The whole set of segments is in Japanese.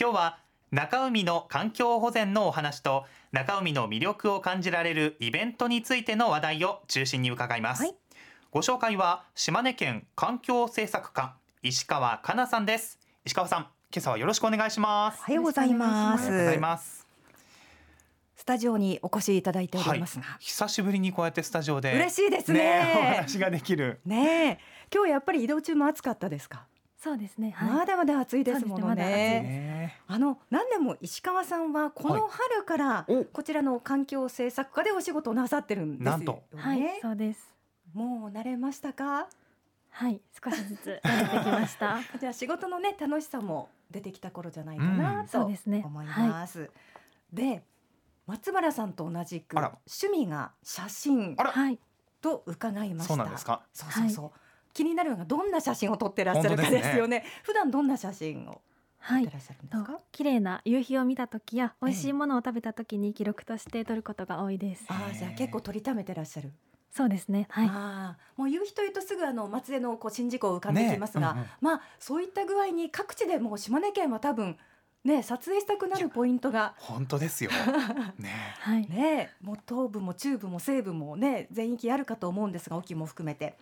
今日は中海の環境保全のお話と中海の魅力を感じられるイベントについての話題を中心に伺います、はい、ご紹介は島根県環境政策課石川かなさんです。石川さん今朝はよろしくお願いします。おはようございます。おはようございます。スタジオにお越しいただいておりますが、はい、久しぶりにこうやってスタジオで嬉しいですね、ね、お話ができる。ね今日やっぱり移動中も暑かったですか？そうですね、はい、まだまだ暑いですものね。ね。あの何でも石川さんはこの春からこちらの環境政策課でお仕事をなさってるんですよね。はい、そうです。もう慣れましたか？はい少しずつ慣れてきました。じゃあ仕事のね楽しさも出てきた頃じゃないかなと思います。うんす。ねはい、で松原さんと同じく趣味が写真と伺いました。そうなんですか。そうそうそう。はい、気になるのがどんな写真を撮ってらっしゃるかですよね。ね普段どんな写真をはい、綺麗な夕日を見た時や美味しいものを食べた時に記録として撮ることが多いです。あじゃあ結構撮りためてらっしゃる。そうですね。はい。あもう夕日というとすぐあの松江のこう宍道湖浮かんできますが、ねうんうん、まあそういった具合に各地でもう島根県は多分ね撮影したくなるポイントが本当ですよ。ね。はい。ねもう東部も中部も西部もね全域あるかと思うんですが沖も含めて。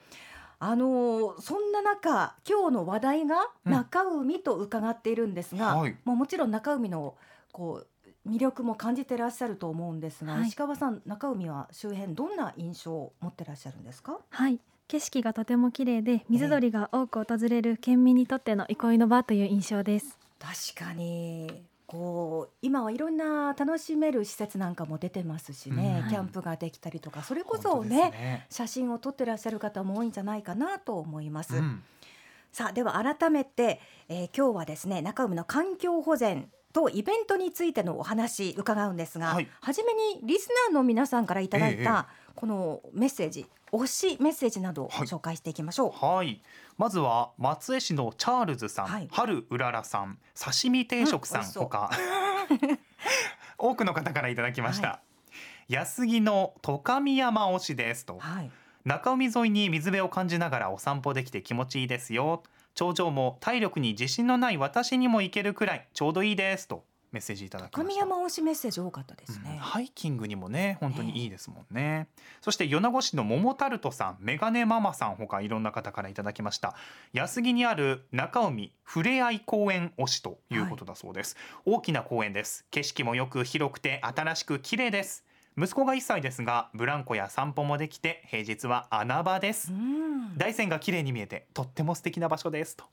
あのー、そんな中今日の話題が中海と伺っているんですが、うんはい、もうもちろん中海のこう魅力も感じてらっしゃると思うんですが、はい、石川さん中海は周辺どんな印象を持ってらっしゃるんですか？はい。景色がとても綺麗で水鳥が多く訪れる県民にとっての憩いの場という印象です。確かにこう今はいろんな楽しめる施設なんかも出てますしね、うん、キャンプができたりとかそれこそね、ね、写真を撮ってらっしゃる方も多いんじゃないかなと思います。うん、さあでは改めて、えー、今日はですね中海の環境保全とイベントについてのお話伺うんですが、はい、初めにリスナーの皆さんからいただいたこのメッセージ、推しメッセージなどを紹介していきましょう。はい、はい、まずは松江市のチャールズさん、はい、春うららさん、刺身定食さん、ほか 多くの方からいただきました。はい、安木の戸上山推しですと。はい。中海沿いに水辺を感じながらお散歩できて気持ちいいですよ。頂上も体力に自信のない私にも行けるくらいちょうどいいですとメッセージいただきました。神山推しメッセージ多かったですね、うん、ハイキングにもね本当にいいですもんね、えー、そして米子市の桃タルトさんメガネママさんほかいろんな方からいただきました。安木にある中海ふれあい公園推しということだそうです、はい、大きな公園です。景色もよく広くて新しく綺麗です。息子が1歳ですがブランコや散歩もできて平日は穴場です。大山が綺麗に見えてとっても素敵な場所です。と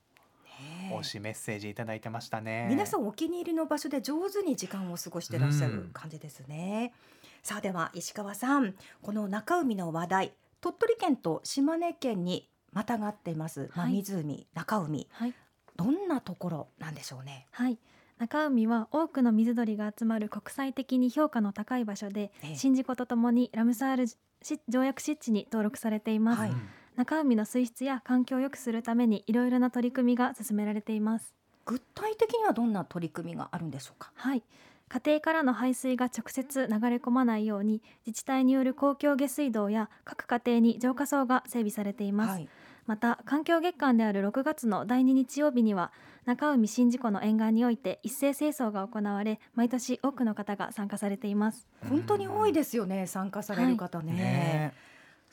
推しメッセージいただいてましたね。皆さんお気に入りの場所で上手に時間を過ごしてらっしゃる感じですね、さあでは石川さんこの中海の話題鳥取県と島根県にまたがっています、はい、湖中海、はい、どんなところなんでしょうね？はい。中海は多くの水鳥が集まる国際的に評価の高い場所で、ええ、宍道湖とともにラムサール条約湿地に登録されています、はい、中海の水質や環境を良くするためにいろいろな取り組みが進められています。具体的にはどんな取り組みがあるんでしょうか？はい。家庭からの排水が直接流れ込まないように自治体による公共下水道や各家庭に浄化槽が整備されています、はい。また環境月間である6月の第2日曜日には中海宍道湖の沿岸において一斉清掃が行われ毎年多くの方が参加されています。本当に多いですよね参加される方ね。はい。ね、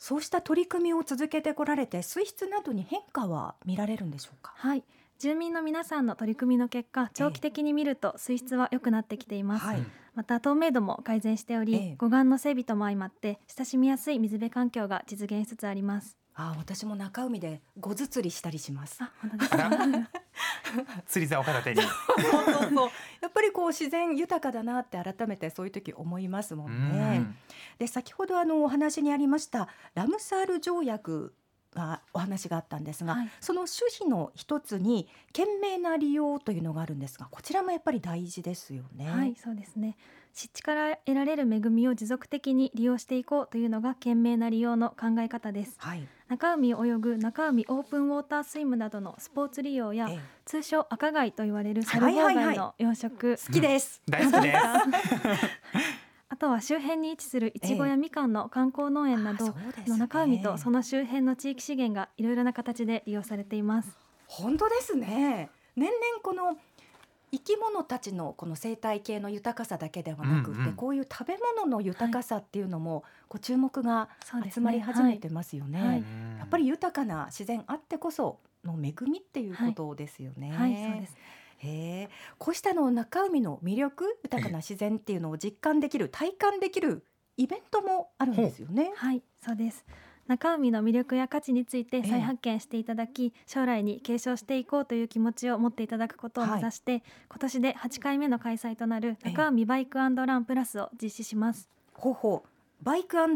そうした取り組みを続けてこられて水質などに変化は見られるんでしょうか？はい。住民の皆さんの取り組みの結果長期的に見ると水質は良くなってきています、はい、また透明度も改善しており、護岸の整備とも相まって親しみやすい水辺環境が実現しつつあります。あ私も中海でごず釣りしたりします。釣り竿片手に。そうそうそう。やっぱりこう自然豊かだなって改めてそういう時思いますもんね。ん。で先ほどあのお話にありましたラムサール条約がお話があったんですが、はい、その趣旨の一つに賢明な利用というのがあるんですがこちらもやっぱり大事ですよね。はいそうですね。湿地から得られる恵みを持続的に利用していこうというのが賢明な利用の考え方です、はい、中海を泳ぐ中海オープンウォータースイムなどのスポーツ利用や、ええ、通称赤貝と言われるサルボウ貝の養殖、好きです、大好きです。あとは周辺に位置するいちごやみかんの観光農園など、えの中海とその周辺の地域資源がいろいろな形で利用されています。本当ですね。年々この生き物たちのこの生態系の豊かさだけではなくて、うんうん、こういう食べ物の豊かさっていうのも、こう注目が集まり始めてますよね、ね。はい、やっぱり豊かな自然あってこその恵みっていうことですよね。はい、そうです。へこうしたの中海の魅力豊かな自然っていうのを実感できる体感できるイベントもあるんですよね。はいそうです中海の魅力や価値について再発見していただき、将来に継承していこうという気持ちを持っていただくことを目指して、はい、今年で8回目の開催となる中海バイクランプラスを実施します。ほうほう。バイクラン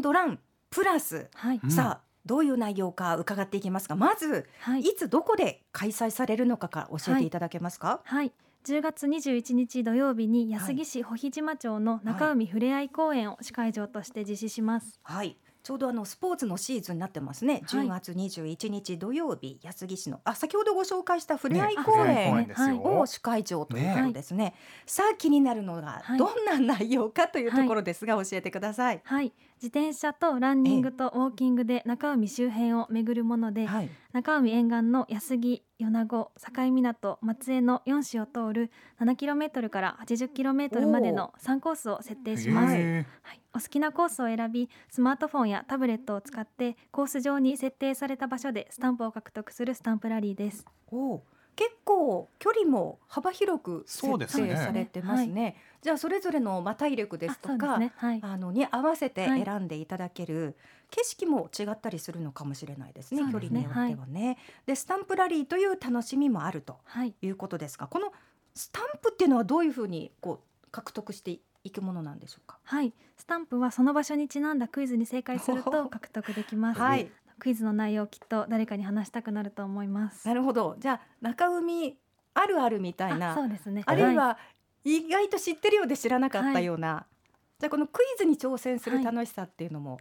プラス、はい、さあどういう内容か伺っていきますがまず、はい、いつどこで開催されるのかから教えていただけますか？はい、はい。10月21日土曜日に安来市保肥島町の中海ふれあい公園を司会場として実施します。はい、ちょうどあのスポーツのシーズンになってますね。はい、10月21日土曜日安来市のあ先ほどご紹介したふれあい公園を主会場ということですね。ねさあ気になるのがどんな内容かというところですが、教えてください。はい、自転車とランニングとウォーキングで中海周辺を巡るもので、はい、中海沿岸の安来米子境港松江の4市を通る 7km から 80km までの3コースを設定します、はい、お好きなコースを選びスマートフォンやタブレットを使ってコース上に設定された場所でスタンプを獲得するスタンプラリーです。お結構距離も幅広く設定されてますね。すねはい、じゃあそれぞれのま体力ですとか、ねはい、あのに合わせて選んでいただける、はい、景色も違ったりするのかもしれないですね。すね距離によってはね。でスタンプラリーという楽しみもあるということですが、このスタンプっていうのはどういうふうにこう獲得していくものなんでしょうか？はい、スタンプはその場所にちなんだクイズに正解すると獲得できます。はい、クイズの内容きっと誰かに話したくなると思います。なるほど。じゃあ中海あるあるみたいな。そうですね。あるいは意外と知ってるようで知らなかったような、はい、じゃあこのクイズに挑戦する楽しさっていうのも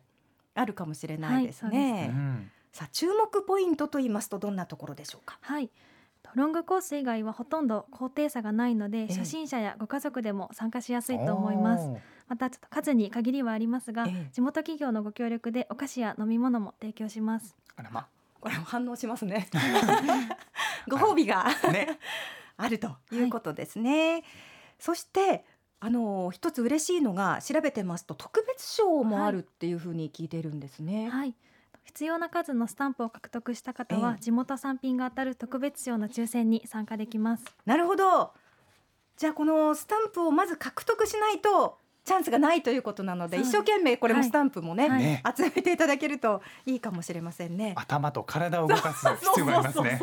あるかもしれないですね、はいはいすさあ注目ポイントと言いますとどんなところでしょうか？はいロングコース以外はほとんど高低差がないので、初心者やご家族でも参加しやすいと思います。またちょっと数に限りはありますが、地元企業のご協力でお菓子や飲み物も提供します。あらま、これも反応しますね。ご褒美がね、あるということですね。はい、そしてあの一つ嬉しいのが調べてますと特別賞もあるっていうふうに聞いているんですね。はい、はい必要な数のスタンプを獲得した方は、地元産品が当たる特別賞の抽選に参加できます。なるほど。じゃあこのスタンプをまず獲得しないとチャンスがないということなので一生懸命これもスタンプもね、はい、集めていただけるといいかもしれませんね。頭と体を動かす必要がありますね。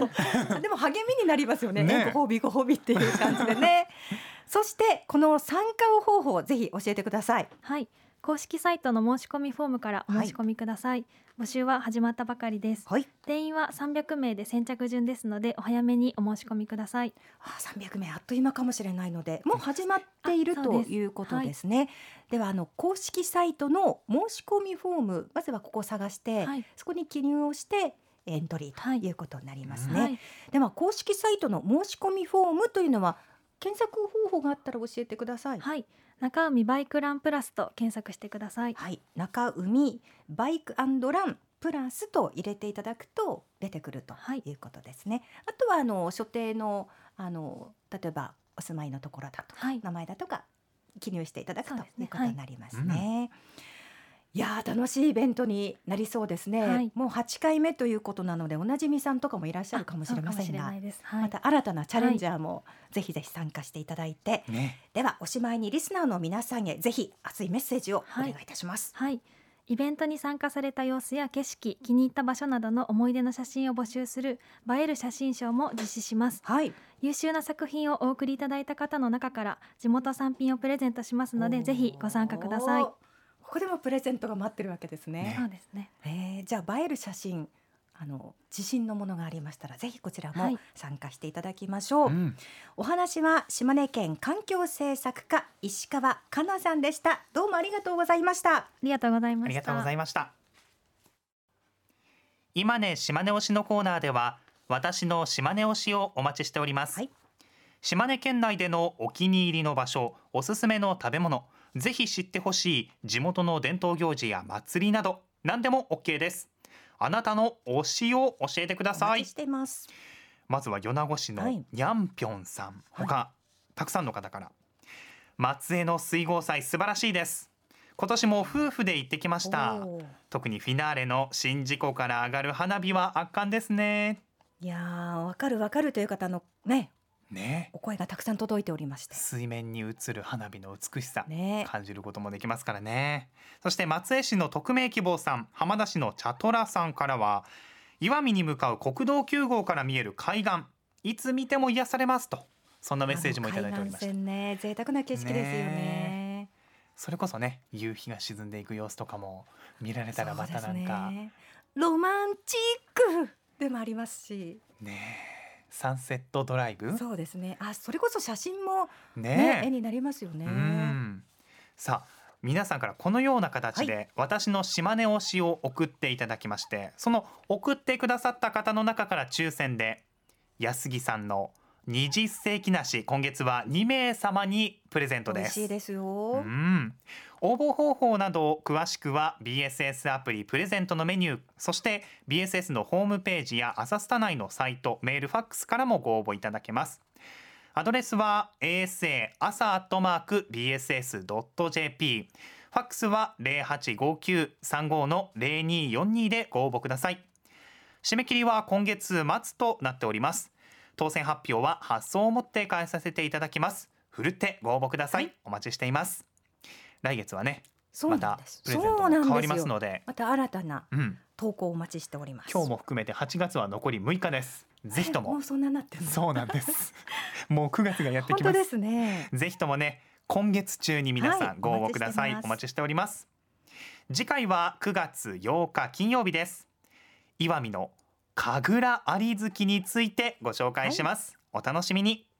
でも励みになりますよね。ね。ご褒美ご褒美っていう感じでね。そしてこの参加方法ぜひ教えてください。はい。公式サイトの申し込みフォームからお申し込みください、はい、募集は始まったばかりです、はい、定員は300名で先着順ですのでお早めにお申し込みください。あ300名あっという間かもしれないのでもう始まっているということですね、はい、ではあの公式サイトの申し込みフォームまずはここを探して、そこに記入をしてエントリーということになりますね、では公式サイトの申し込みフォームというのは検索方法があったら教えてください。はい中海バイクランプラスと検索してください。はい、中海バイクランプラスと入れていただくと出てくるということですね。はい、あとはあの所定のあの例えばお住まいのところだとか、はい、名前だとか記入していただくということになりますね。いや楽しいイベントになりそうですね、はい、もう8回目ということなのでおなじみさんとかもいらっしゃるかもしれませんが、はい、また新たなチャレンジャーもぜひぜひ参加していただいて、ね、ではおしまいにリスナーの皆さんへぜひ熱いメッセージをお願いいたします、はい、イベントに参加された様子や景色気に入った場所などの思い出の写真を募集する映える写真賞も実施します、はい、優秀な作品をお送りいただいた方の中から地元産品をプレゼントしますのでぜひご参加くださいここでもプレゼントが待ってるわけですね。そうですね。えー、じゃあ映える写真あの自信のものがありましたらぜひこちらも参加していただきましょう、はいうん、お話は島根県環境政策課石川かなさんでした。どうもありがとうございました。ありがとうございました。ありがとうございました。今ね島根推しのコーナーでは私の島根推しをお待ちしております、はい、島根県内でのお気に入りの場所おすすめの食べ物ぜひ知ってほしい地元の伝統行事や祭りなど何でも OK です。あなたの推しを教えてください。まずは米子市のにゃんぴょんさん、はい、他たくさんの方から。松江の水郷祭素晴らしいです。今年も夫婦で行ってきました。特にフィナーレの宍道湖から上がる花火は圧巻ですね。いやわかるわかるという方のねね。お声がたくさん届いておりまして。水面に映る花火の美しさ、ね、感じることもできますからね。そして松江市の匿名希望さん浜田市の茶虎さんからは岩見に向かう国道9号から見える海岸いつ見ても癒されますとそんなメッセージもいただいておりました。ね。贅沢な景色ですよね。それこそね夕日が沈んでいく様子とかも見られたらまたなんか、ね、ロマンチックでもありますし。ねサンセットドライブ？そうですね。あそれこそ写真もね、ね絵になりますよね。さあ皆さんからこのような形で私の島根推しを送っていただきまして、はい、その送ってくださった方の中から抽選で安木さんの20世紀梨。今月は2名様にプレゼントです。美味しいですよ、うん、応募方法など詳しくは BSS アプリプレゼントのメニューそして BSS のホームページやアサスタ内のサイトメールファックスからもご応募いただけます。アドレスは asa 朝アットマーク bss.jp ファックスは085935の0242でご応募ください。締め切りは今月末となっております当選発表は発送をもって返させていただきます。ふるってご応募ください、はい、お待ちしています。来月はねまたプレゼントも変わりますので。また新たな投稿お待ちしております、うん、今日も含めて8月は残り6日です。ぜひとも。もうそんななってそうなんです。もう9月がやってきます。ですね。ぜひともね今月中に皆さんご応募ください、はい、お待ちしております。次回は9月8日金曜日です。岩見の神楽有月についてご紹介します、はい、お楽しみに。